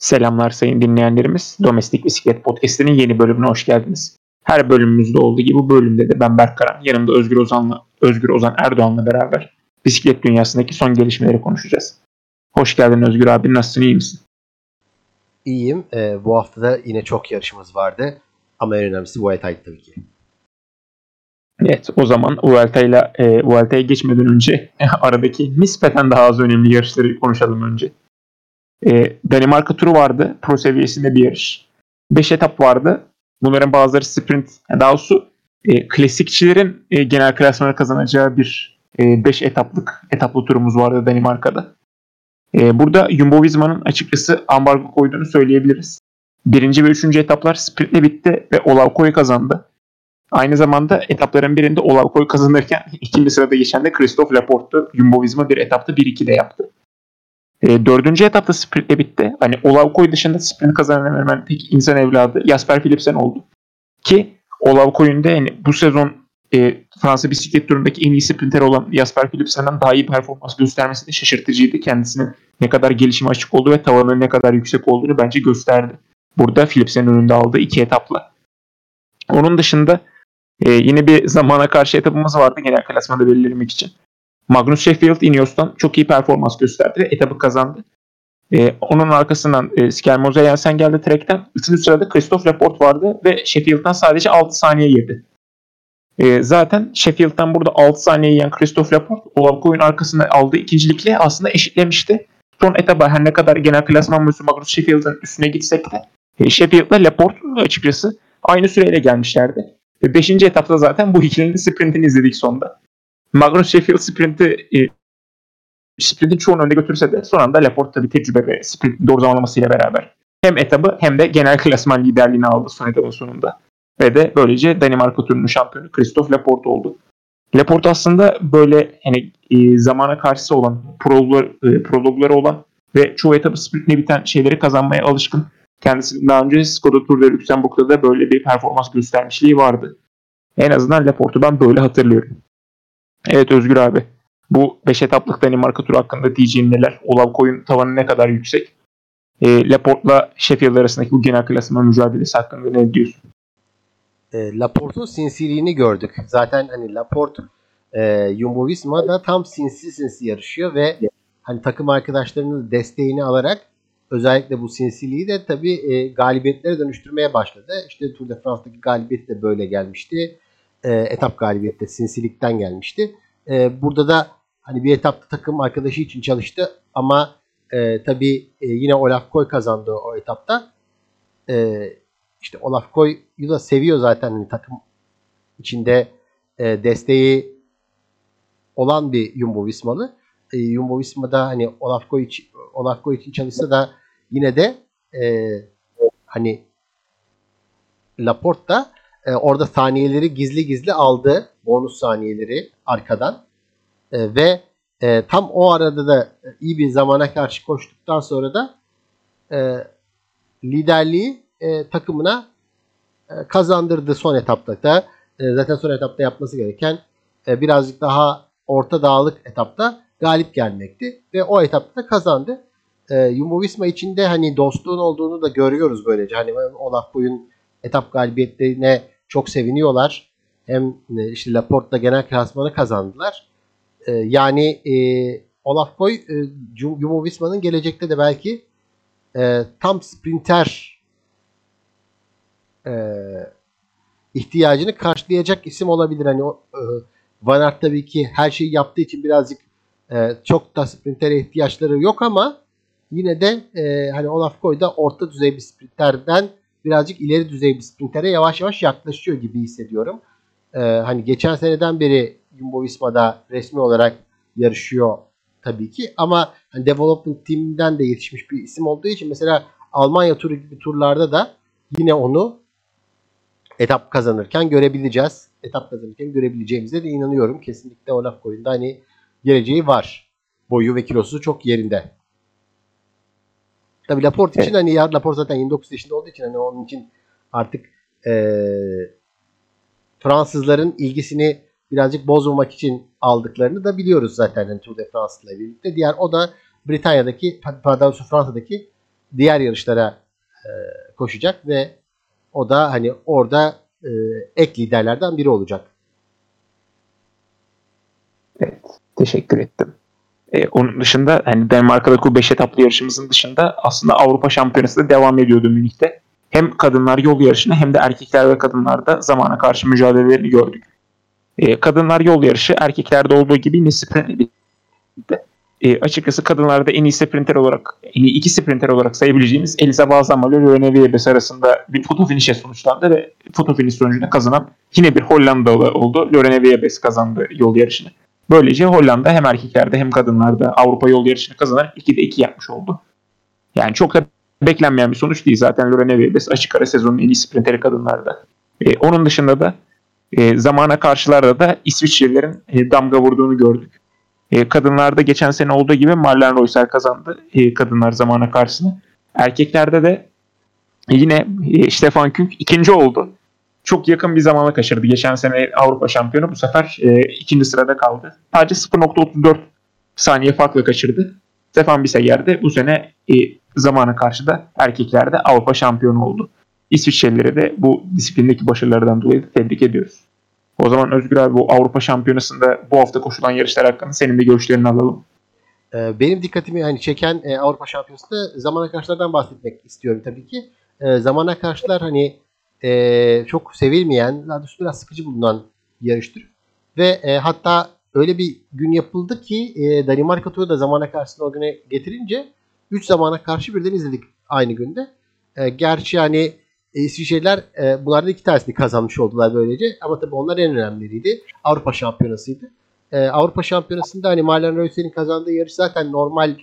Selamlar sayın dinleyenlerimiz. Domestik Bisiklet Podcast'inin yeni bölümüne hoş geldiniz. Her bölümümüzde olduğu gibi bu bölümde de ben Berk Karan, yanımda Özgür Ozan'la Özgür Ozan Erdoğan'la beraber bisiklet dünyasındaki son gelişmeleri konuşacağız. Hoş geldin Özgür abi. Nasılsın? iyi misin? İyiyim. Ee, bu hafta da yine çok yarışımız vardı. Ama en önemlisi Vuelta'ydı tabii ki. Evet o zaman Vuelta'yla e, Vuelta'ya geçmeden önce aradaki nispeten daha az önemli yarışları konuşalım önce. E, Danimarka turu vardı. Pro seviyesinde bir yarış. 5 etap vardı. Bunların bazıları sprint. Yani daha doğrusu e, klasikçilerin e, genel klasmanı kazanacağı bir 5 e, etaplık etaplı turumuz vardı Danimarka'da. E, burada Jumbo Visma'nın açıkçası ambargo koyduğunu söyleyebiliriz. Birinci ve üçüncü etaplar sprintle bitti ve Olav Koy kazandı. Aynı zamanda etapların birinde Olav Koy kazanırken ikinci sırada geçen de Christophe Laporte'tu. Jumbo Visma bir etapta 1-2'de yaptı. E, dördüncü etapta sprintle bitti. Hani Olavkoy dışında sprint kazanan hemen tek insan evladı Jasper Philipsen oldu. Ki Olavkoy'un da yani bu sezon e, Fransa bisiklet turundaki en iyi sprinter olan Jasper Philipsen'den daha iyi performans göstermesi de şaşırtıcıydı. Kendisinin ne kadar gelişime açık olduğu ve tavanının ne kadar yüksek olduğunu bence gösterdi. Burada Philipsen'in önünde aldığı iki etapla. Onun dışında e, yine bir zamana karşı etapımız vardı genel klasmanda belirlemek için. Magnus Sheffield Ineos'tan çok iyi performans gösterdi ve etabı kazandı. Ee, onun arkasından e, Skelmoze Jensen geldi Trek'ten. Üçüncü sırada Christophe Laporte vardı ve Sheffield'dan sadece 6 saniye yedi. E, zaten Sheffield'dan burada 6 saniye yiyen Christophe Laporte Olavkoy'un arkasında aldığı ikincilikle aslında eşitlemişti. Son etaba her ne kadar genel klasman boyusu Magnus Sheffield'ın üstüne gitsek de e, Sheffield'la Laporte açıkçası aynı süreyle gelmişlerdi. Ve 5. etapta zaten bu ikilinin sprintini izledik sonda. Magnus Sheffield sprinti e, sprintin çoğunu önde götürse de son anda Laporte tabii tecrübe ve sprint doğru zamanlamasıyla beraber hem etabı hem de genel klasman liderliğini aldı son etabın sonunda. Ve de böylece Danimarka turunun şampiyonu Christophe Laporte oldu. Laporte aslında böyle hani e, zamana karşısı olan, prologlar, e, olan ve çoğu etabı sprintle biten şeyleri kazanmaya alışkın. Kendisinin daha önce Skoda Tour ve Lüksemburg'da da böyle bir performans göstermişliği vardı. En azından Laporte'u ben böyle hatırlıyorum. Evet Özgür abi. Bu 5 etaplık Danimarka turu hakkında diyeceğin neler? Olav koyun tavanı ne kadar yüksek? E, Laporte'la Sheffield arasındaki bu genel klasman mücadelesi hakkında ne diyorsun? E, Laporte'un sinsiliğini gördük. Zaten hani Laporte e, Jumbo Visma'da tam sinsi sinsi yarışıyor ve hani takım arkadaşlarının desteğini alarak özellikle bu sinsiliği de tabii e, galibiyetlere dönüştürmeye başladı. İşte Tour de France'daki galibiyet de böyle gelmişti e, etap galibiyette sinsilikten gelmişti. E, burada da hani bir etapta takım arkadaşı için çalıştı ama e, tabii e, yine Olaf Koy kazandı o etapta. E, işte Olaf Koy'u da seviyor zaten hani takım içinde e, desteği olan bir Jumbo Vismalı. E, Jumbo Visma'da hani Olaf Koy için, Olaf Koy için çalışsa da yine de e, hani Laporte da e, orada saniyeleri gizli gizli aldı. Bonus saniyeleri arkadan. E, ve e, tam o arada da iyi bir zamana karşı koştuktan sonra da e, liderliği e, takımına e, kazandırdı son etapta da. E, zaten son etapta yapması gereken e, birazcık daha orta dağlık etapta galip gelmekti. Ve o etapta kazandı. E, Jumbo Visma içinde hani dostluğun olduğunu da görüyoruz böylece. Hani Olaf Boy'un etap galibiyetlerine çok seviniyorlar. Hem e, işte Laporte'da genel klasmanı kazandılar. E, yani e, Olaf Koy e, Jumbo Visma'nın gelecekte de belki tam sprinter ihtiyacını karşılayacak isim olabilir. Hani o, Van Aert tabii ki her şeyi yaptığı için birazcık çok da sprintere ihtiyaçları yok ama yine de hani Olaf Koy da orta düzey bir sprinterden birazcık ileri düzey bir sprintere yavaş yavaş yaklaşıyor gibi hissediyorum. Ee, hani geçen seneden beri Jumbo Visma'da resmi olarak yarışıyor tabii ki ama hani development team'den de yetişmiş bir isim olduğu için mesela Almanya turu gibi turlarda da yine onu etap kazanırken görebileceğiz. Etap kazanırken görebileceğimize de inanıyorum. Kesinlikle Olaf Koyun'da hani geleceği var. Boyu ve kilosu çok yerinde. Tabii Laporte evet. için hani ya Laporte zaten 29 yaşında olduğu için hani onun için artık e, Fransızların ilgisini birazcık bozmamak için aldıklarını da biliyoruz zaten yani Tour de France ile birlikte. Diğer o da Britanya'daki pardon Fransa'daki diğer yarışlara e, koşacak ve o da hani orada e, ek liderlerden biri olacak. Evet. Teşekkür ettim. Ee, onun dışında hani Danimarka'daki 5 etaplı yarışımızın dışında aslında Avrupa Şampiyonası da devam ediyordu Münih'te. Hem kadınlar yol yarışını hem de erkekler ve kadınlarda zamana karşı mücadelelerini gördük. Ee, kadınlar yol yarışı erkeklerde olduğu gibi yine sprint e, açıkçası kadınlarda en iyi sprinter olarak, en iyi iki sprinter olarak sayabileceğimiz Elisa Balsamo ile Lorena Wiebes arasında bir foto finişe sonuçlandı ve foto finiş sonucunda kazanan yine bir Hollandalı oldu. Lorena Wiebes kazandı yol yarışını. Böylece Hollanda hem erkeklerde hem kadınlarda Avrupa yol yarışını kazanarak 2'de 2 yapmış oldu. Yani çok da beklenmeyen bir sonuç değil. Zaten Lorena Wiebes açık ara sezonun en iyi sprinteri kadınlarda. E, onun dışında da e, zamana karşılarda da İsviçrelilerin e, damga vurduğunu gördük. E, kadınlarda geçen sene olduğu gibi Marlen Reusser kazandı e, kadınlar zamana karşısına. Erkeklerde de yine e, Stefan Künk ikinci oldu. Çok yakın bir zamana kaçırdı. Geçen sene Avrupa şampiyonu bu sefer e, ikinci sırada kaldı. Sadece 0.34 saniye farkla kaçırdı. Stefan Biseger de bu sene e, zamana karşı erkeklerde Avrupa şampiyonu oldu. İsviçrelileri de bu disiplindeki başarılardan dolayı tebrik ediyoruz. O zaman Özgür abi bu Avrupa Şampiyonası'nda bu hafta koşulan yarışlar hakkında senin de görüşlerini alalım. Ee, benim dikkatimi hani çeken e, Avrupa Şampiyonası'nda zamana karşılardan bahsetmek istiyorum tabii ki. E, zamana karşılar hani e, çok sevilmeyen, biraz sıkıcı bulunan yarıştır. Ve e, hatta öyle bir gün yapıldı ki e, Danimarka turu da zamana karşısında o güne getirince 3 zamana karşı birden izledik aynı günde. E, gerçi yani e, İsviçreliler e, bunlardan iki tanesini kazanmış oldular böylece. Ama tabii onlar en önemliydi. Avrupa Şampiyonası'ydı. E, Avrupa Şampiyonası'nda hani Marlen Reusser'in kazandığı yarış zaten normal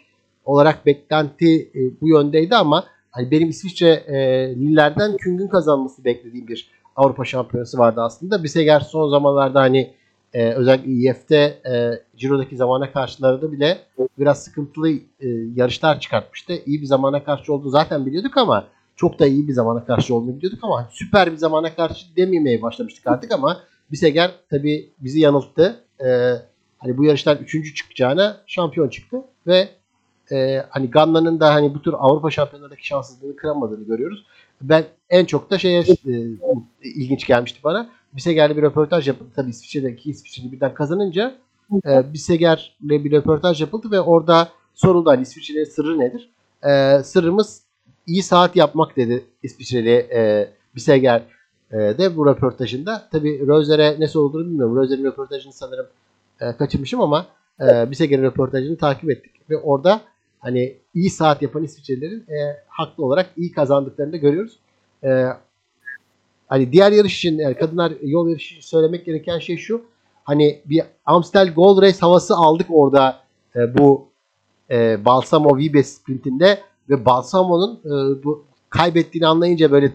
olarak beklenti e, bu yöndeydi ama hani benim İsviçre e, Liller'den Küng'ün kazanması beklediğim bir Avrupa Şampiyonası vardı aslında. Biseger son zamanlarda hani e, özellikle IF'de e, Ciro'daki zamana karşılarda bile biraz sıkıntılı e, yarışlar çıkartmıştı. İyi bir zamana karşı olduğunu zaten biliyorduk ama çok da iyi bir zamana karşı olduğunu biliyorduk ama süper bir zamana karşı dememeye başlamıştık artık ama Biseger tabi bizi yanılttı. Ee, hani bu yarıştan üçüncü çıkacağına şampiyon çıktı ve e, hani Ganna'nın da hani bu tür Avrupa şampiyonlarındaki şanssızlığını kıramadığını görüyoruz. Ben en çok da şeye e, ilginç gelmişti bana. Biseger'le bir röportaj yapıldı. Tabii İsviçre'deki İsviçre'yi birden kazanınca e, Biseger'le bir röportaj yapıldı ve orada soruldu hani İsviçre'nin sırrı nedir? E, sırrımız iyi saat yapmak dedi İsviçreli e, Biseger e, de bu röportajında. Tabi Rozer'e ne olduğunu bilmiyorum. Rozer'in röportajını sanırım e, kaçırmışım ama e, Biseger'in röportajını takip ettik. Ve orada hani iyi saat yapan İsviçrelilerin e, haklı olarak iyi kazandıklarını da görüyoruz. E, hani diğer yarış için yani kadınlar yol yarışı söylemek gereken şey şu. Hani bir Amstel Gold Race havası aldık orada e, bu e, Balsamo Vibe sprintinde ve Balsamo'nun e, bu kaybettiğini anlayınca böyle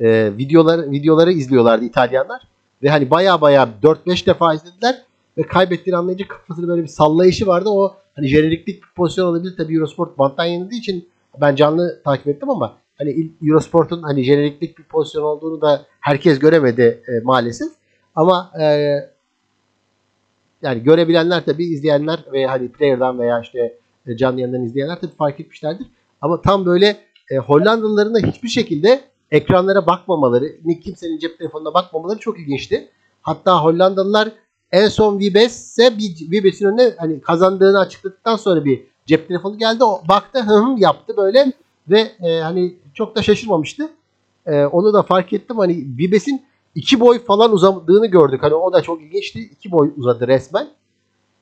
e, videoları videoları izliyorlardı İtalyanlar ve hani baya baya 4-5 defa izlediler ve kaybettiğini anlayınca kafasında böyle bir sallayışı vardı. O hani jeneriklik bir pozisyon olabilir tabii Eurosport banttan yenildiği için ben canlı takip ettim ama hani Eurosport'un hani jeneriklik bir pozisyon olduğunu da herkes göremedi e, maalesef. Ama e, yani görebilenler tabii izleyenler ve hani player'dan veya işte e, canlı yayından izleyenler tabii fark etmişlerdir. Ama tam böyle e, Hollandalıların da hiçbir şekilde ekranlara bakmamaları, ne kimsenin cep telefonuna bakmamaları çok ilginçti. Hatta Hollandalılar en son Vibes'e bir Vibes'in önüne hani kazandığını açıkladıktan sonra bir cep telefonu geldi. O baktı hı hı yaptı böyle ve e, hani çok da şaşırmamıştı. E, onu da fark ettim. Hani Vibes'in iki boy falan uzadığını gördük. Hani o da çok ilginçti. İki boy uzadı resmen.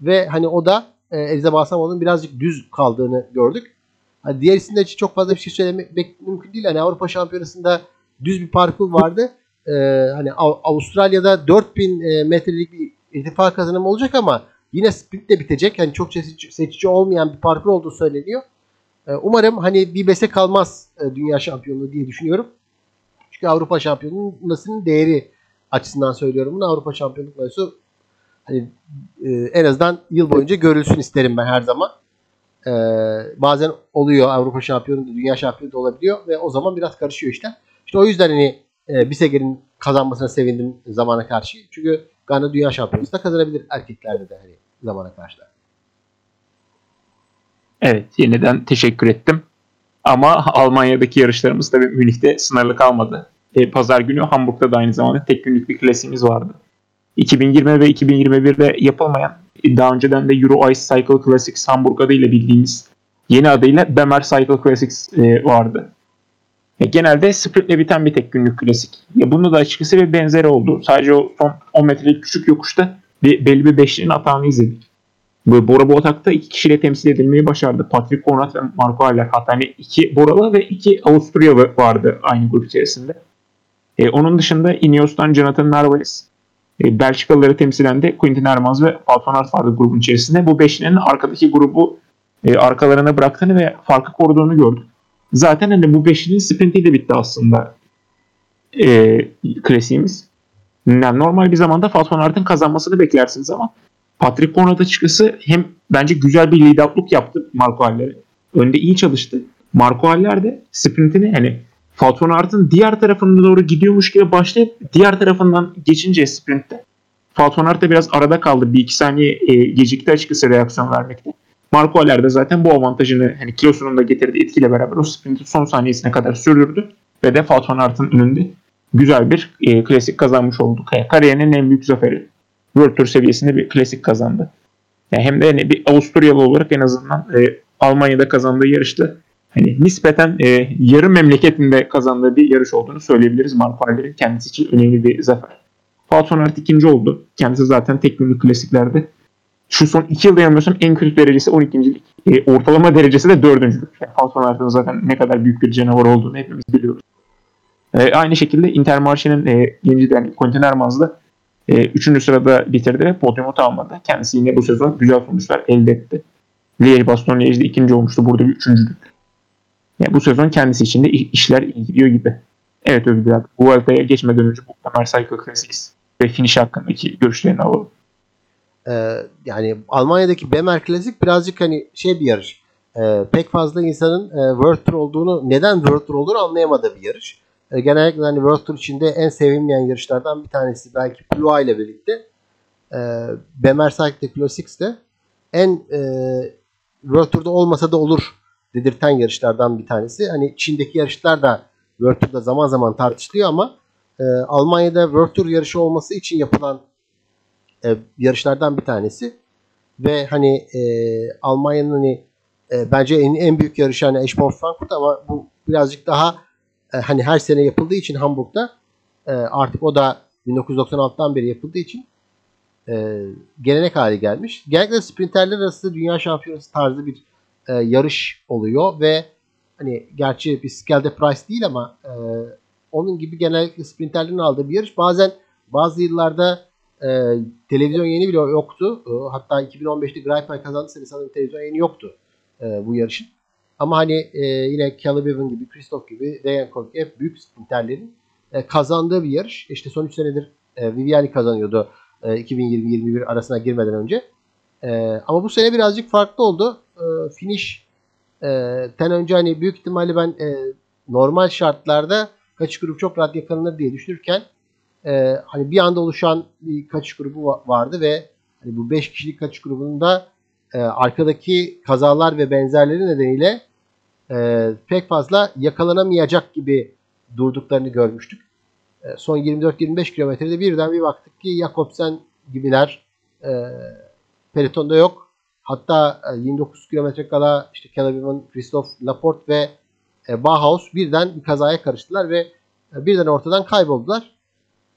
Ve hani o da e, Eliza Balsamo'nun birazcık düz kaldığını gördük. Hani diğer isimler için çok fazla bir şey söylemek mümkün değil. Hani Avrupa Şampiyonası'nda düz bir parkur vardı. Ee, hani Avustralya'da 4000 e, metrelik bir irtifa kazanımı olacak ama yine sprintle bitecek. Hani çok seçici, seçici olmayan bir parkur olduğu söyleniyor. Ee, umarım hani bir bese kalmaz e, dünya şampiyonluğu diye düşünüyorum. Çünkü Avrupa şampiyonluğunun değeri açısından söylüyorum bunu. Avrupa şampiyonlukları hani e, en azından yıl boyunca görülsün isterim ben her zaman. Ee, bazen oluyor Avrupa şampiyonu da dünya şampiyonu da olabiliyor ve o zaman biraz karışıyor işte. İşte o yüzden hani e, Biseger'in kazanmasına sevindim zamana karşı. Çünkü Gana dünya şampiyonası da kazanabilir erkeklerde de hani zamana karşı. Evet yeniden teşekkür ettim. Ama Almanya'daki yarışlarımız tabii Münih'te sınırlı kalmadı. E, Pazar günü Hamburg'da da aynı zamanda tek günlük bir klasiğimiz vardı. 2020 ve 2021'de yapılmayan daha önceden de Euro Ice Cycle Classics Hamburg adıyla bildiğimiz yeni adıyla Bemer Cycle Classics e, vardı. E, genelde sprintle biten bir tek günlük klasik. Ya bunu da açıkçası bir benzeri oldu. Sadece o son 10 metrelik küçük yokuşta bir belli bir beşlinin atağını izledik. Bu Bora Botak'ta iki kişiyle temsil edilmeyi başardı. Patrick Conrad ve Marco Haller. Hatta hani iki Boralı ve iki Avusturyalı vardı aynı grup içerisinde. E, onun dışında Ineos'tan Jonathan Narvaez, e, Belçikalıları temsilen de Quentin Hermans ve Falcon Art vardı grubun içerisinde. Bu beşlinin arkadaki grubu e, arkalarına bıraktığını ve farkı koruduğunu gördük. Zaten hani bu beşlinin sprintiyle bitti aslında e, klasiğimiz. Yani normal bir zamanda Falcon Art'ın kazanmasını beklersiniz ama Patrick Conrad açıkçası hem bence güzel bir lead up'luk yaptı Marco Haller'e. Önde iyi çalıştı. Marco Haller de sprintini hani Falcon Art'ın diğer tarafına doğru gidiyormuş gibi başlayıp diğer tarafından geçince sprintte Falcon Art da biraz arada kaldı. Bir iki saniye e, gecikti açıkçası reaksiyon vermekte. Marco Haller de zaten bu avantajını hani kilosunun da getirdiği etkiyle beraber o sprinti son saniyesine kadar sürdürdü. Ve de Falcon Art'ın önünde güzel bir e, klasik kazanmış oldu. Kariyerinin en büyük zaferi. World Tour seviyesinde bir klasik kazandı. Yani hem de hani bir Avusturyalı olarak en azından e, Almanya'da kazandığı yarışta hani nispeten e, yarı memleketinde kazandığı bir yarış olduğunu söyleyebiliriz Marco Haller'in kendisi için önemli bir zafer. Falcon Art ikinci oldu. Kendisi zaten tek günlük klasiklerde. Şu son iki yılda yanılmıyorsam en kötü derecesi 12.lik. E, ortalama derecesi de dördüncülük. Yani Falcon Art'ın zaten ne kadar büyük bir canavar olduğunu hepimiz biliyoruz. E, aynı şekilde Intermarché'nin e, genci yani Quentin Hermans'da e, üçüncü sırada bitirdi ve podyumu tamamladı. Kendisi yine bu sezon güzel sonuçlar elde etti. Liège Baston Liège'de ikinci olmuştu. Burada bir üçüncülük. Yani bu sezon kendisi için de işler iyi gidiyor gibi. Evet Özgür abi. Bu haftaya geçmeden önce bu Tamer Cycle Classics ve finish hakkındaki görüşlerini alalım. Ee, yani Almanya'daki Bemer Classic birazcık hani şey bir yarış. Ee, pek fazla insanın e, World Tour olduğunu, neden World Tour olduğunu anlayamadığı bir yarış. E, genellikle hani World Tour içinde en sevilmeyen yarışlardan bir tanesi belki Plua ile birlikte e, Bemer Cycle Classics'te en e, World Tour'da olmasa da olur dedirten yarışlardan bir tanesi. Hani Çin'deki yarışlar da World Tour'da zaman zaman tartışılıyor ama e, Almanya'da World Tour yarışı olması için yapılan e, yarışlardan bir tanesi. Ve hani e, Almanya'nın hani e, bence en, en büyük yarışı hani Eschborn Frankfurt ama bu birazcık daha e, hani her sene yapıldığı için Hamburg'da e, artık o da 1996'dan beri yapıldığı için e, gelenek hale gelmiş. Genellikle sprinterler arası dünya şampiyonası tarzı bir e, yarış oluyor ve hani gerçi bir Skelde Price değil ama e, onun gibi genellikle sprinterlerin aldığı bir yarış. Bazen bazı yıllarda e, televizyon yayını bile yoktu. E, hatta 2015'te Grand Prix kazandı sene sanırım televizyon yayını yoktu e, bu yarışın. Ama hani e, yine Bevan gibi, Christoph gibi, Ryan Cook hep büyük sprinterlerin e, kazandığı bir yarış. İşte son 3 senedir e, Viviani kazanıyordu e, 2020-2021 arasına girmeden önce. E, ama bu sene birazcık farklı oldu. E, finish e, ten önce hani büyük ihtimalle ben e, normal şartlarda kaçış grubu çok rahat yakalanır diye düşünürken e, hani bir anda oluşan bir kaçış grubu vardı ve hani bu 5 kişilik kaçış grubunda e, arkadaki kazalar ve benzerleri nedeniyle e, pek fazla yakalanamayacak gibi durduklarını görmüştük. E, son 24-25 kilometrede birden bir baktık ki Jakobsen gibiler e, pelotonda yok. Hatta e, 29 kilometre kala işte Kellerman, Christoph Laporte ve e, Bauhaus birden bir kazaya karıştılar ve e, birden ortadan kayboldular.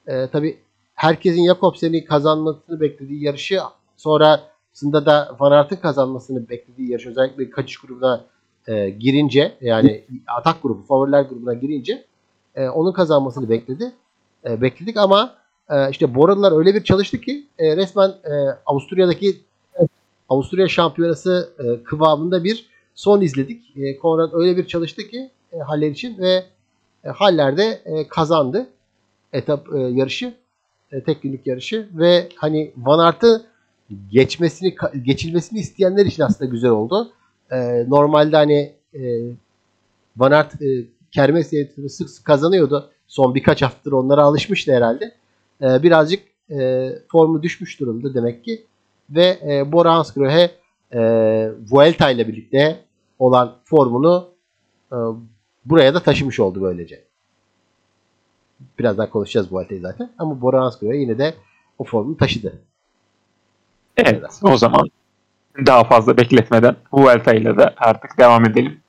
E, Tabi herkesin Jakobsen'i kazanmasını beklediği yarışı sonrasında da Van Aert'ın kazanmasını beklediği yarış özellikle kaçış grubuna e, girince yani atak grubu, favoriler grubuna girince e, onun kazanmasını bekledi. E, bekledik ama e, işte Boralılar öyle bir çalıştı ki e, resmen e, Avusturya'daki Avusturya şampiyonası e, kıvamında bir son izledik. E, Konrad öyle bir çalıştı ki e, Haller için ve e, Haller de e, kazandı etap e, yarışı. E, tek günlük yarışı ve hani Van Aert'ı geçmesini geçilmesini isteyenler için aslında güzel oldu. E, normalde hani e, Van Aert e, kermes sık sık kazanıyordu. Son birkaç haftadır onlara alışmıştı herhalde. E, birazcık e, formu düşmüş durumda demek ki. Ve e, Bora Hansgrohe e, Vuelta ile birlikte olan formunu e, buraya da taşımış oldu böylece. Birazdan konuşacağız bu halteyi zaten. Ama Bora Hansgrohe yine de o formunu taşıdı. Evet o zaman daha fazla bekletmeden Vuelta ile de artık devam edelim.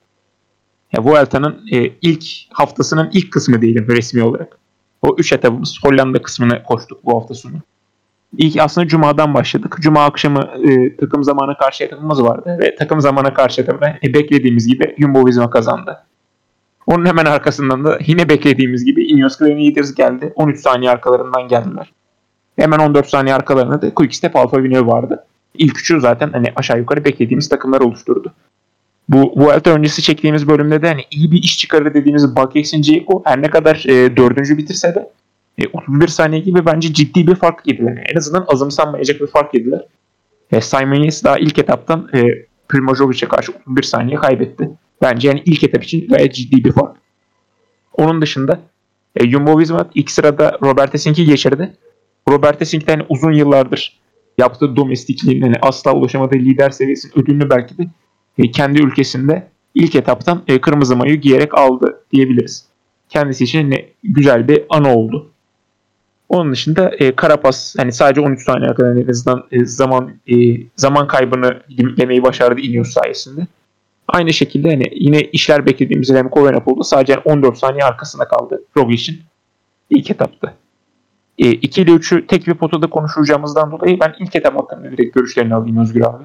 Ya Vuelta'nın e, ilk haftasının ilk kısmı diyelim resmi olarak. O üç etabımız Hollanda kısmını koştuk bu hafta sonu. İlk aslında Cuma'dan başladık. Cuma akşamı e, takım zamana karşı etabımız vardı ve takım zamana karşı etabı e, beklediğimiz gibi Jumbo Visma kazandı. Onun hemen arkasından da yine beklediğimiz gibi Ineos Grenadiers geldi. 13 saniye arkalarından geldiler. Hemen 14 saniye arkalarında da Quickstep Alfa Vinyl vardı. İlk üçü zaten hani aşağı yukarı beklediğimiz takımlar oluşturdu. Bu Vuelta öncesi çektiğimiz bölümde de hani iyi bir iş çıkarır dediğimiz Bakex'in Ceko her ne kadar e, dördüncü bitirse de e, 31 saniye gibi bence ciddi bir fark yediler. Yani en azından azımsanmayacak bir fark yediler. E, Simon Yates daha ilk etaptan e, Primožovic'e karşı 31 saniye kaybetti. Bence yani ilk etap için gayet ciddi bir fark. Onun dışında e, Jumbo Visma ilk sırada Robert Esink'i geçirdi. Robert Esink uzun yıllardır yaptığı domestikliğin hani asla ulaşamadığı lider seviyesinin ödülünü belki de e, kendi ülkesinde ilk etaptan e, kırmızı mayo giyerek aldı diyebiliriz. Kendisi için ne güzel bir anı oldu. Onun dışında e, Karapas hani sadece 13 saniye kadar en azından e, zaman e, zaman kaybını limitlemeyi başardı Ineos sayesinde. Aynı şekilde hani yine işler beklediğimiz Remco Evenepoel'da sadece 14 saniye arkasında kaldı Roglic'in ilk etapta. E, 2 ile 3'ü tek bir potada konuşacağımızdan dolayı ben ilk etap hakkında direkt görüşlerini alayım Özgür abi.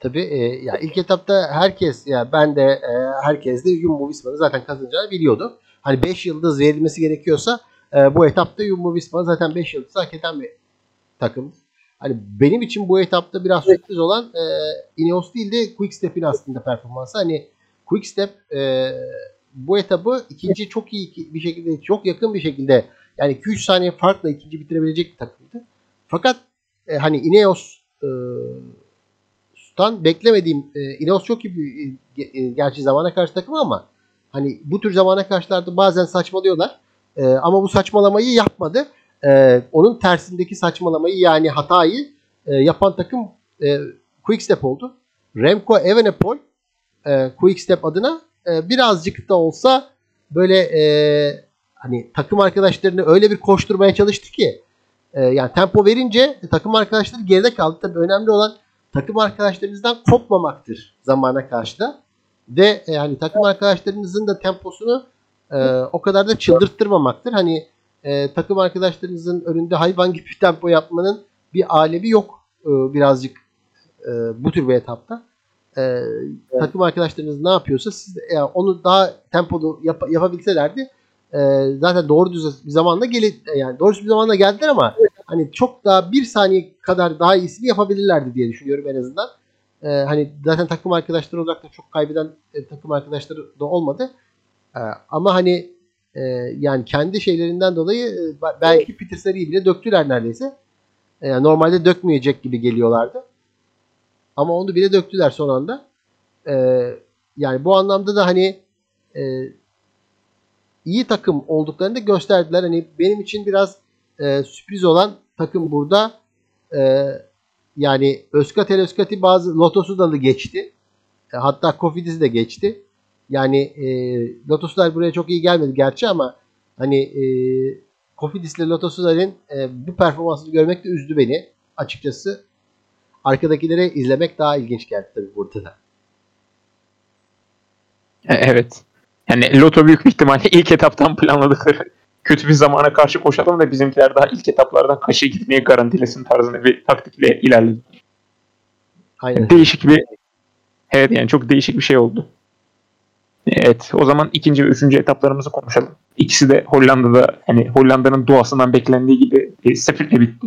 Tabii e, ya ilk etapta herkes ya ben de e, herkes de Jumbo Visma'nın zaten kazanacağını biliyordu. Hani 5 yıldız verilmesi gerekiyorsa e, bu etapta Jumbo Visma zaten 5 yıldız hak eden bir takım. Hani benim için bu etapta biraz sürpriz olan e, Ineos değil de Quickstep'in aslında performansı. Hani Quickstep e, bu etabı ikinci çok iyi bir şekilde çok yakın bir şekilde yani 2-3 saniye farkla ikinci bitirebilecek bir takımdı. Fakat e, hani Ineos e, Tan beklemediğim e, Ineos çok iyi bir e, e, gerçi zamana karşı takım ama hani bu tür zamana karşılarda bazen saçmalıyorlar. E, ama bu saçmalamayı yapmadı. E, onun tersindeki saçmalamayı yani hatayı e, yapan takım e, Quickstep oldu. Remco Evenepoel e, Quickstep adına e, birazcık da olsa böyle e, hani takım arkadaşlarını öyle bir koşturmaya çalıştı ki e, yani tempo verince takım arkadaşları geride kaldı. Tabii önemli olan takım arkadaşlarınızdan kopmamaktır zamana karşı da. Ve e, hani takım arkadaşlarınızın da temposunu e, o kadar da çıldırttırmamaktır. Hani e, takım arkadaşlarınızın önünde hayvan gibi tempo yapmanın bir alevi yok e, birazcık e, bu tür bir etapta. E, evet. Takım arkadaşlarınız ne yapıyorsa siz de, yani onu daha tempolu yap, yapabilselerdi e, zaten doğru düz bir zamanda geli yani doğru bir zamanda geldiler ama hani çok daha bir saniye kadar daha iyisini yapabilirlerdi diye düşünüyorum en azından. E, hani zaten takım arkadaşları olarak da çok kaybeden e, takım arkadaşları da olmadı. E, ama hani e, yani kendi şeylerinden dolayı e, belki Peter Sarı'yı bile döktüler neredeyse. E, normalde dökmeyecek gibi geliyorlardı. Ama onu bile döktüler son anda. E, yani bu anlamda da hani e, iyi takım olduklarını da gösterdiler. Hani benim için biraz e, sürpriz olan takım burada e, yani Özkatel Özkati bazı Lotos'u da geçti. E, hatta Kofidis'i de geçti. Yani e, Lotos'lar buraya çok iyi gelmedi gerçi ama hani e, Kofidis ile Lotos'ların e, bu performansını görmek de üzdü beni açıkçası. Arkadakileri izlemek daha ilginç geldi tabii burada da. E, evet. Yani Loto büyük bir ihtimalle ilk etaptan planladıkları kötü bir zamana karşı koşalım da bizimkiler daha ilk etaplardan kaşıya gitmeye garantilesin tarzında bir taktikle ilerledi. Aynen. Değişik bir evet yani çok değişik bir şey oldu. Evet o zaman ikinci ve üçüncü etaplarımızı konuşalım. İkisi de Hollanda'da hani Hollanda'nın doğasından beklendiği gibi e, sefirle bitti.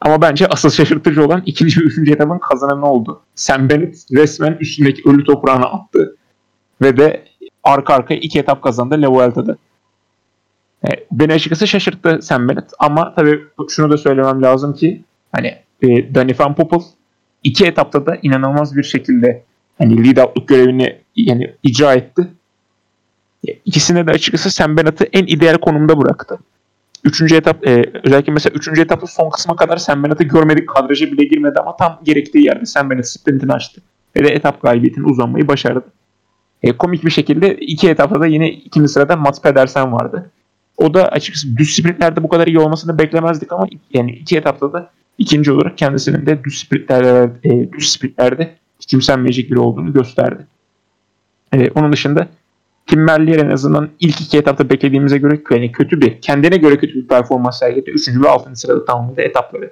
Ama bence asıl şaşırtıcı olan ikinci ve üçüncü etapın kazananı oldu. Sam Bennett resmen üstündeki ölü toprağına attı. Ve de arka arkaya iki etap kazandı La Vuelta'da. E, beni açıkçası şaşırttı Sam Bennett ama tabii şunu da söylemem lazım ki hani e, Danny Van Poppel iki etapta da inanılmaz bir şekilde hani lead out'luk görevini yani icra etti. İkisine de açıkçası Sam Bennett'ı en ideal konumda bıraktı. Üçüncü etap e, özellikle mesela üçüncü etapta son kısma kadar Sam Bennett'ı görmedik. Kadraja bile girmedi ama tam gerektiği yerde Sam Bennett sprintini açtı. Ve de etap galibiyetini uzanmayı başardı. E, komik bir şekilde iki etapta da yine ikinci sırada Mats Pedersen vardı. O da açıkçası düz sprintlerde bu kadar iyi olmasını beklemezdik ama yani iki etapta da ikinci olarak kendisinin de düz sprintlerde, e, düz sprintlerde kimsenmeyecek biri olduğunu gösterdi. E, onun dışında Tim Merlier en azından ilk iki etapta beklediğimize göre yani kötü bir, kendine göre kötü bir performans sergiledi. Üçüncü ve altıncı sırada tamamladı etapları.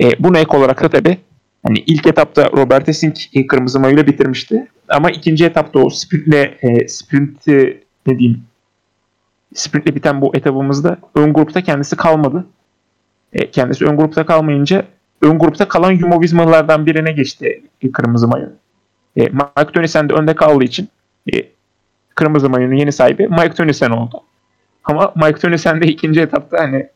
E, buna ek olarak da tabii hani ilk etapta Robert Essink e, kırmızı mayıyla bitirmişti. Ama ikinci etapta o sprintle e, sprinti ne diyeyim sprintle biten bu etabımızda ön grupta kendisi kalmadı. E, kendisi ön grupta kalmayınca ön grupta kalan Jumbo birine geçti e, kırmızı mayo. E, Mike Tönnissen de önde kaldığı için e, kırmızı mayonun yeni sahibi Mike Tönnissen oldu. Ama Mike Tönnissen de ikinci etapta hani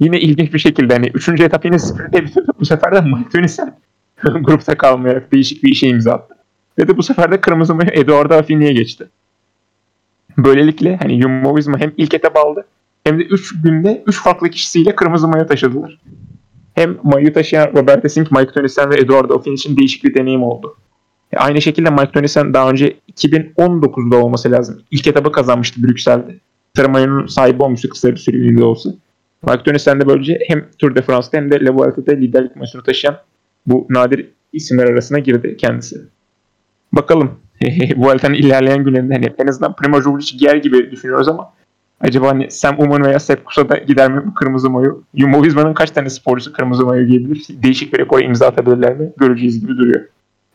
yine ilginç bir şekilde hani üçüncü etap yine sprintte bitirdi. Bu sefer de Mike Tönnissen grupta kalmayarak değişik bir işe imza attı. Ve de bu sefer de kırmızı mayo Eduardo Affini'ye geçti. Böylelikle hani Jumbo hem ilk etap aldı hem de 3 günde 3 farklı kişisiyle kırmızı mayo taşıdılar. Hem mayo taşıyan Robert Essink, Mike Tönnissen ve Eduardo Affini için değişik bir deneyim oldu. Aynı şekilde Mike Tönnissen daha önce 2019'da olması lazım. İlk etabı kazanmıştı Brüksel'de. Sarı sahibi olmuştu kısa bir süreliğine olsa. Mike Tönnissen de böylece hem Tour de France'da hem de Le Vuelta'da liderlik maçını taşıyan bu nadir isimler arasına girdi kendisi. Bakalım Vuelta'nın ilerleyen günlerinde hani en azından Primoz Roglic giyer gibi düşünüyoruz ama acaba hani Sam Uman veya Sepp Kusa da gider mi kırmızı mayo? Jumbo Visma'nın kaç tane sporcusu kırmızı mayo giyebilir? Değişik bir rekora imza atabilirler mi? Göreceğiz gibi duruyor.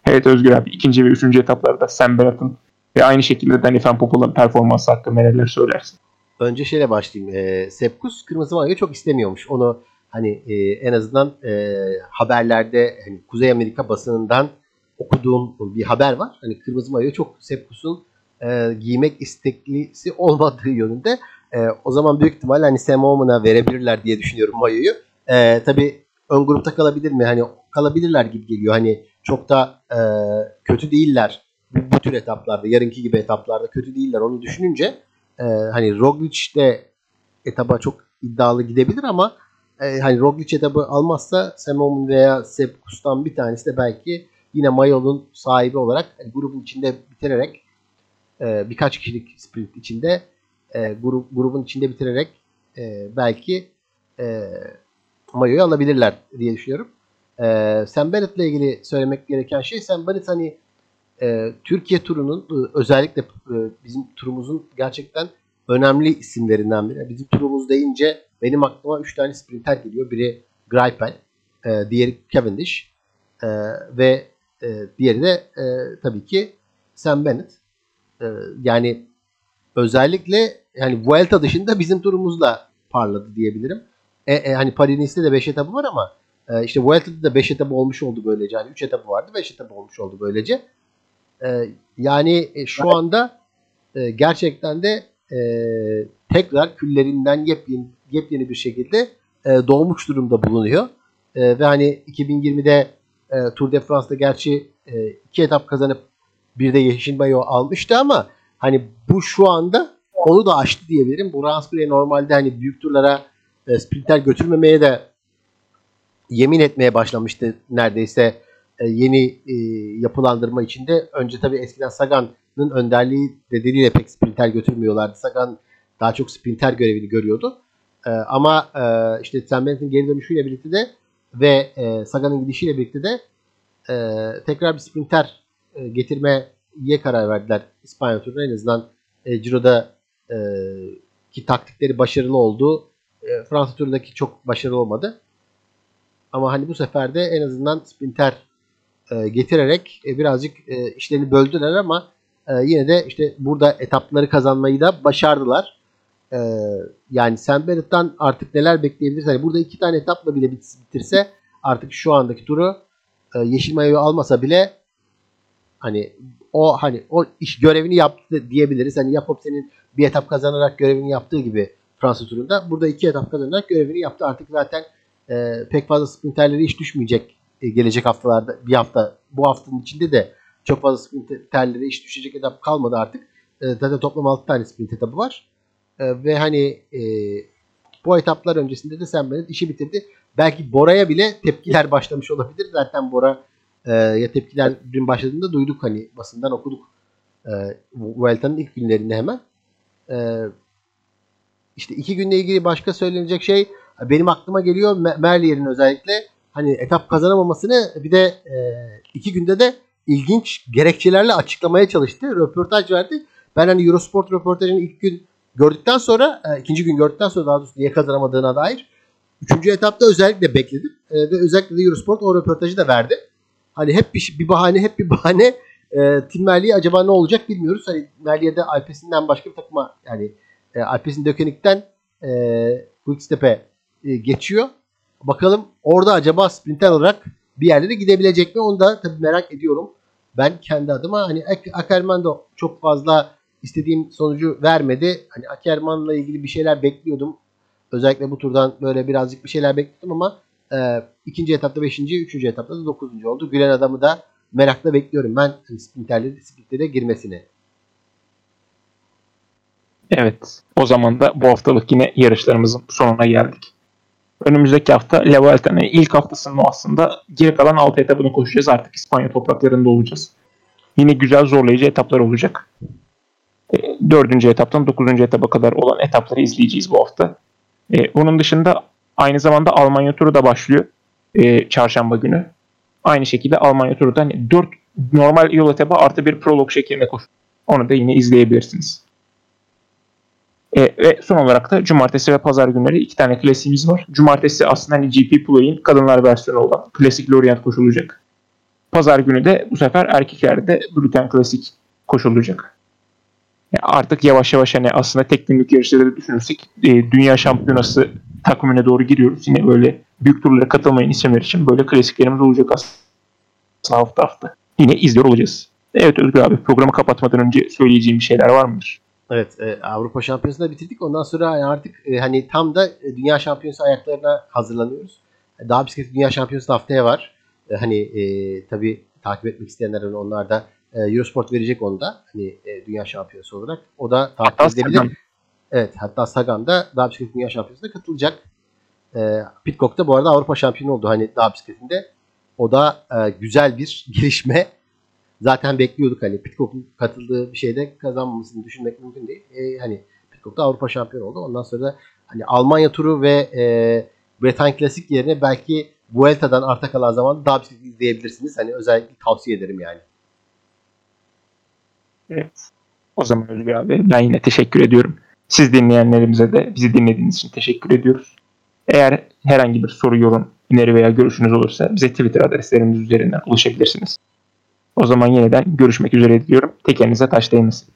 Evet Özgür abi ikinci ve üçüncü etaplarda Sam Bennett'ın ve aynı şekilde Danny Van Poppel'ın performansı hakkında neler söylersin? Önce şeyle başlayayım. E, Sepkus kırmızı mayoyu çok istemiyormuş. Onu hani e, en azından e, haberlerde hani Kuzey Amerika basınından okuduğum bir haber var. Hani kırmızı mayoyu çok Sepkus'un e, giymek isteklisi olmadığı yönünde. E, o zaman büyük ihtimal hani Sam Oman'a verebilirler diye düşünüyorum mayoyu. E, tabii ön grupta kalabilir mi? Hani kalabilirler gibi geliyor. Hani çok da e, kötü değiller bu, tür etaplarda. Yarınki gibi etaplarda kötü değiller. Onu düşününce e, hani Roglic de etaba çok iddialı gidebilir ama e, hani Roglic etabı almazsa Semon veya Sepp Kustan bir tanesi de belki yine Mayol'un sahibi olarak yani grubun içinde bitirerek e, birkaç kişilik sprint içinde e, grup, grubun içinde bitirerek e, belki e, Mayo'yu alabilirler diye düşünüyorum. E, Sam Bennett ile ilgili söylemek gereken şey Sam Bennett hani e, Türkiye turunun e, özellikle e, bizim turumuzun gerçekten önemli isimlerinden biri. Bizim turumuz deyince benim aklıma 3 tane sprinter geliyor. Biri Greipel, e, diğeri Cavendish e, ve e, diğeri de e, tabii ki Sam Bennett. E, yani özellikle yani Vuelta dışında bizim turumuzla parladı diyebilirim. E, e, hani Paris-Nice'de de 5 etabı var ama e, işte Vuelta'da da 5 etabı olmuş oldu böylece. Yani 3 etabı vardı 5 etabı olmuş oldu böylece. E, yani şu anda e, gerçekten de e, tekrar küllerinden yepyeni, yepyeni bir şekilde e, doğmuş durumda bulunuyor. E, ve hani 2020'de e, Tour de France'da gerçi e, iki etap kazanıp bir de yeşil mayo almıştı ama hani bu şu anda onu da aştı diyebilirim. Bu Ransbury normalde hani büyük turlara e, sprinter götürmemeye de yemin etmeye başlamıştı neredeyse e, yeni e, yapılandırma içinde. Önce tabii eskiden Sagan'ın önderliği nedeniyle pek sprinter götürmüyorlardı. Sagan daha çok sprinter görevini görüyordu. E, ama işte Sam Bennett'in geri dönüşüyle birlikte de ve Sagan'ın gidişiyle birlikte de tekrar bir sprinter getirmeye karar verdiler İspanya turuna. En azından e, Ciro'da ki taktikleri başarılı oldu. E, Fransa turundaki çok başarılı olmadı. Ama hani bu sefer de en azından sprinter e, getirerek e, birazcık e, işlerini böldüler ama e, yine de işte burada etapları kazanmayı da başardılar. E, yani Sam Bennett'tan artık neler bekleyebiliriz? Hani burada iki tane etapla bile bitirse artık şu andaki turu e, yeşil mayoyu almasa bile hani o hani o iş görevini yaptı diyebiliriz. Hani Jakob senin bir etap kazanarak görevini yaptığı gibi Fransa turunda burada iki etap kazanarak görevini yaptı. Artık zaten e, pek fazla sprinterleri hiç düşmeyecek e, gelecek haftalarda bir hafta bu haftanın içinde de çok fazla sprinterleri hiç düşecek etap kalmadı artık. E, zaten toplam 6 tane sprint etabı var. E, ve hani e, bu etaplar öncesinde de Sam Bennett işi bitirdi. Belki Bora'ya bile tepkiler başlamış olabilir. Zaten Bora e, ya tepkilerin başladığında duyduk hani basından okuduk. E, Vuelta'nın ilk günlerinde hemen. E, işte iki günle ilgili başka söylenecek şey benim aklıma geliyor Merlier'in özellikle hani etap kazanamamasını bir de e, iki günde de ilginç gerekçelerle açıklamaya çalıştı. Röportaj verdi. Ben hani Eurosport röportajını ilk gün gördükten sonra, e, ikinci gün gördükten sonra daha doğrusu niye kazanamadığına dair üçüncü etapta özellikle bekledim. E, ve özellikle de Eurosport o röportajı da verdi. Hani hep bir, bir bahane, hep bir bahane. E, Tim Merlier acaba ne olacak bilmiyoruz. Hani Merlier'de Alpesinden başka bir takıma yani e, Alpes'in Dökenik'ten e, Quickstep'e e, geçiyor. Bakalım orada acaba sprinter olarak bir yerlere gidebilecek mi? Onu da tabii merak ediyorum. Ben kendi adıma hani Ackerman da çok fazla istediğim sonucu vermedi. Hani Ackerman'la ilgili bir şeyler bekliyordum. Özellikle bu turdan böyle birazcık bir şeyler bekliyordum ama e, ikinci etapta beşinci, üçüncü etapta da dokuzuncu oldu. Gülen adamı da merakla bekliyorum ben hani sprinterleri sprintlere girmesini. Evet. O zaman da bu haftalık yine yarışlarımızın sonuna geldik. Önümüzdeki hafta La Vuelta'nın ilk haftasında aslında geri kalan 6 etabını koşacağız. Artık İspanya topraklarında olacağız. Yine güzel zorlayıcı etaplar olacak. E, dördüncü etaptan dokuzuncu etapa kadar olan etapları izleyeceğiz bu hafta. E, bunun dışında aynı zamanda Almanya turu da başlıyor. E, çarşamba günü. Aynı şekilde Almanya turu da hani 4 normal yol etabı artı bir prolog şeklinde koş. Onu da yine izleyebilirsiniz. E, ve son olarak da cumartesi ve pazar günleri iki tane klasiğimiz var. Cumartesi aslında hani GP Play'in kadınlar versiyonu olan klasik Lorient koşulacak. Pazar günü de bu sefer erkeklerde Brüten klasik koşulacak. Yani artık yavaş yavaş hani aslında tek günlük yarışları düşünürsek e, dünya şampiyonası takvimine doğru giriyoruz. Yine böyle büyük turlara katılmayan isimler için böyle klasiklerimiz olacak aslında hafta hafta. Yine izliyor olacağız. Evet Özgür abi programı kapatmadan önce söyleyeceğim bir şeyler var mıdır? Evet e, Avrupa Şampiyonası'nda bitirdik. Ondan sonra artık e, hani tam da e, Dünya Şampiyonası ayaklarına hazırlanıyoruz. E, daha bisikleti Dünya Şampiyonası haftaya var. E, hani e, tabii takip etmek isteyenler onlar da e, Eurosport verecek onu da. Hani e, Dünya Şampiyonası olarak. O da takip hatta edebilir. Sagan. Evet hatta Sagan da daha bisiklet Dünya Şampiyonası'na katılacak. E, Pitcock da bu arada Avrupa Şampiyonu oldu hani daha bisikletinde. O da e, güzel bir gelişme zaten bekliyorduk hani Pitcock'un katıldığı bir şeyde kazanmamasını düşünmek mümkün değil. E, hani Pitcock da Avrupa şampiyonu oldu. Ondan sonra da hani Almanya turu ve e, Bretagne Klasik yerine belki Vuelta'dan arta kalan zamanda daha bir şey izleyebilirsiniz. Hani özellikle tavsiye ederim yani. Evet. O zaman Özgür abi ben yine teşekkür ediyorum. Siz dinleyenlerimize de bizi dinlediğiniz için teşekkür ediyoruz. Eğer herhangi bir soru, yorum, öneri veya görüşünüz olursa bize Twitter adreslerimiz üzerinden ulaşabilirsiniz. O zaman yeniden görüşmek üzere diyorum. Tekerinize taş değmesin.